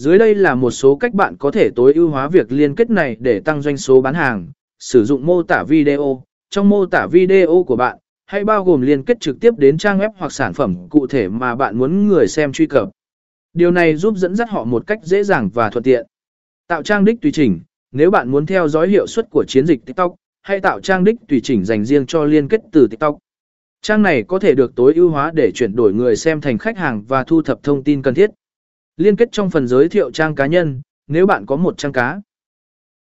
Dưới đây là một số cách bạn có thể tối ưu hóa việc liên kết này để tăng doanh số bán hàng. Sử dụng mô tả video. Trong mô tả video của bạn, hãy bao gồm liên kết trực tiếp đến trang web hoặc sản phẩm cụ thể mà bạn muốn người xem truy cập. Điều này giúp dẫn dắt họ một cách dễ dàng và thuận tiện. Tạo trang đích tùy chỉnh. Nếu bạn muốn theo dõi hiệu suất của chiến dịch TikTok, hãy tạo trang đích tùy chỉnh dành riêng cho liên kết từ TikTok. Trang này có thể được tối ưu hóa để chuyển đổi người xem thành khách hàng và thu thập thông tin cần thiết. Liên kết trong phần giới thiệu trang cá nhân, nếu bạn có một trang cá,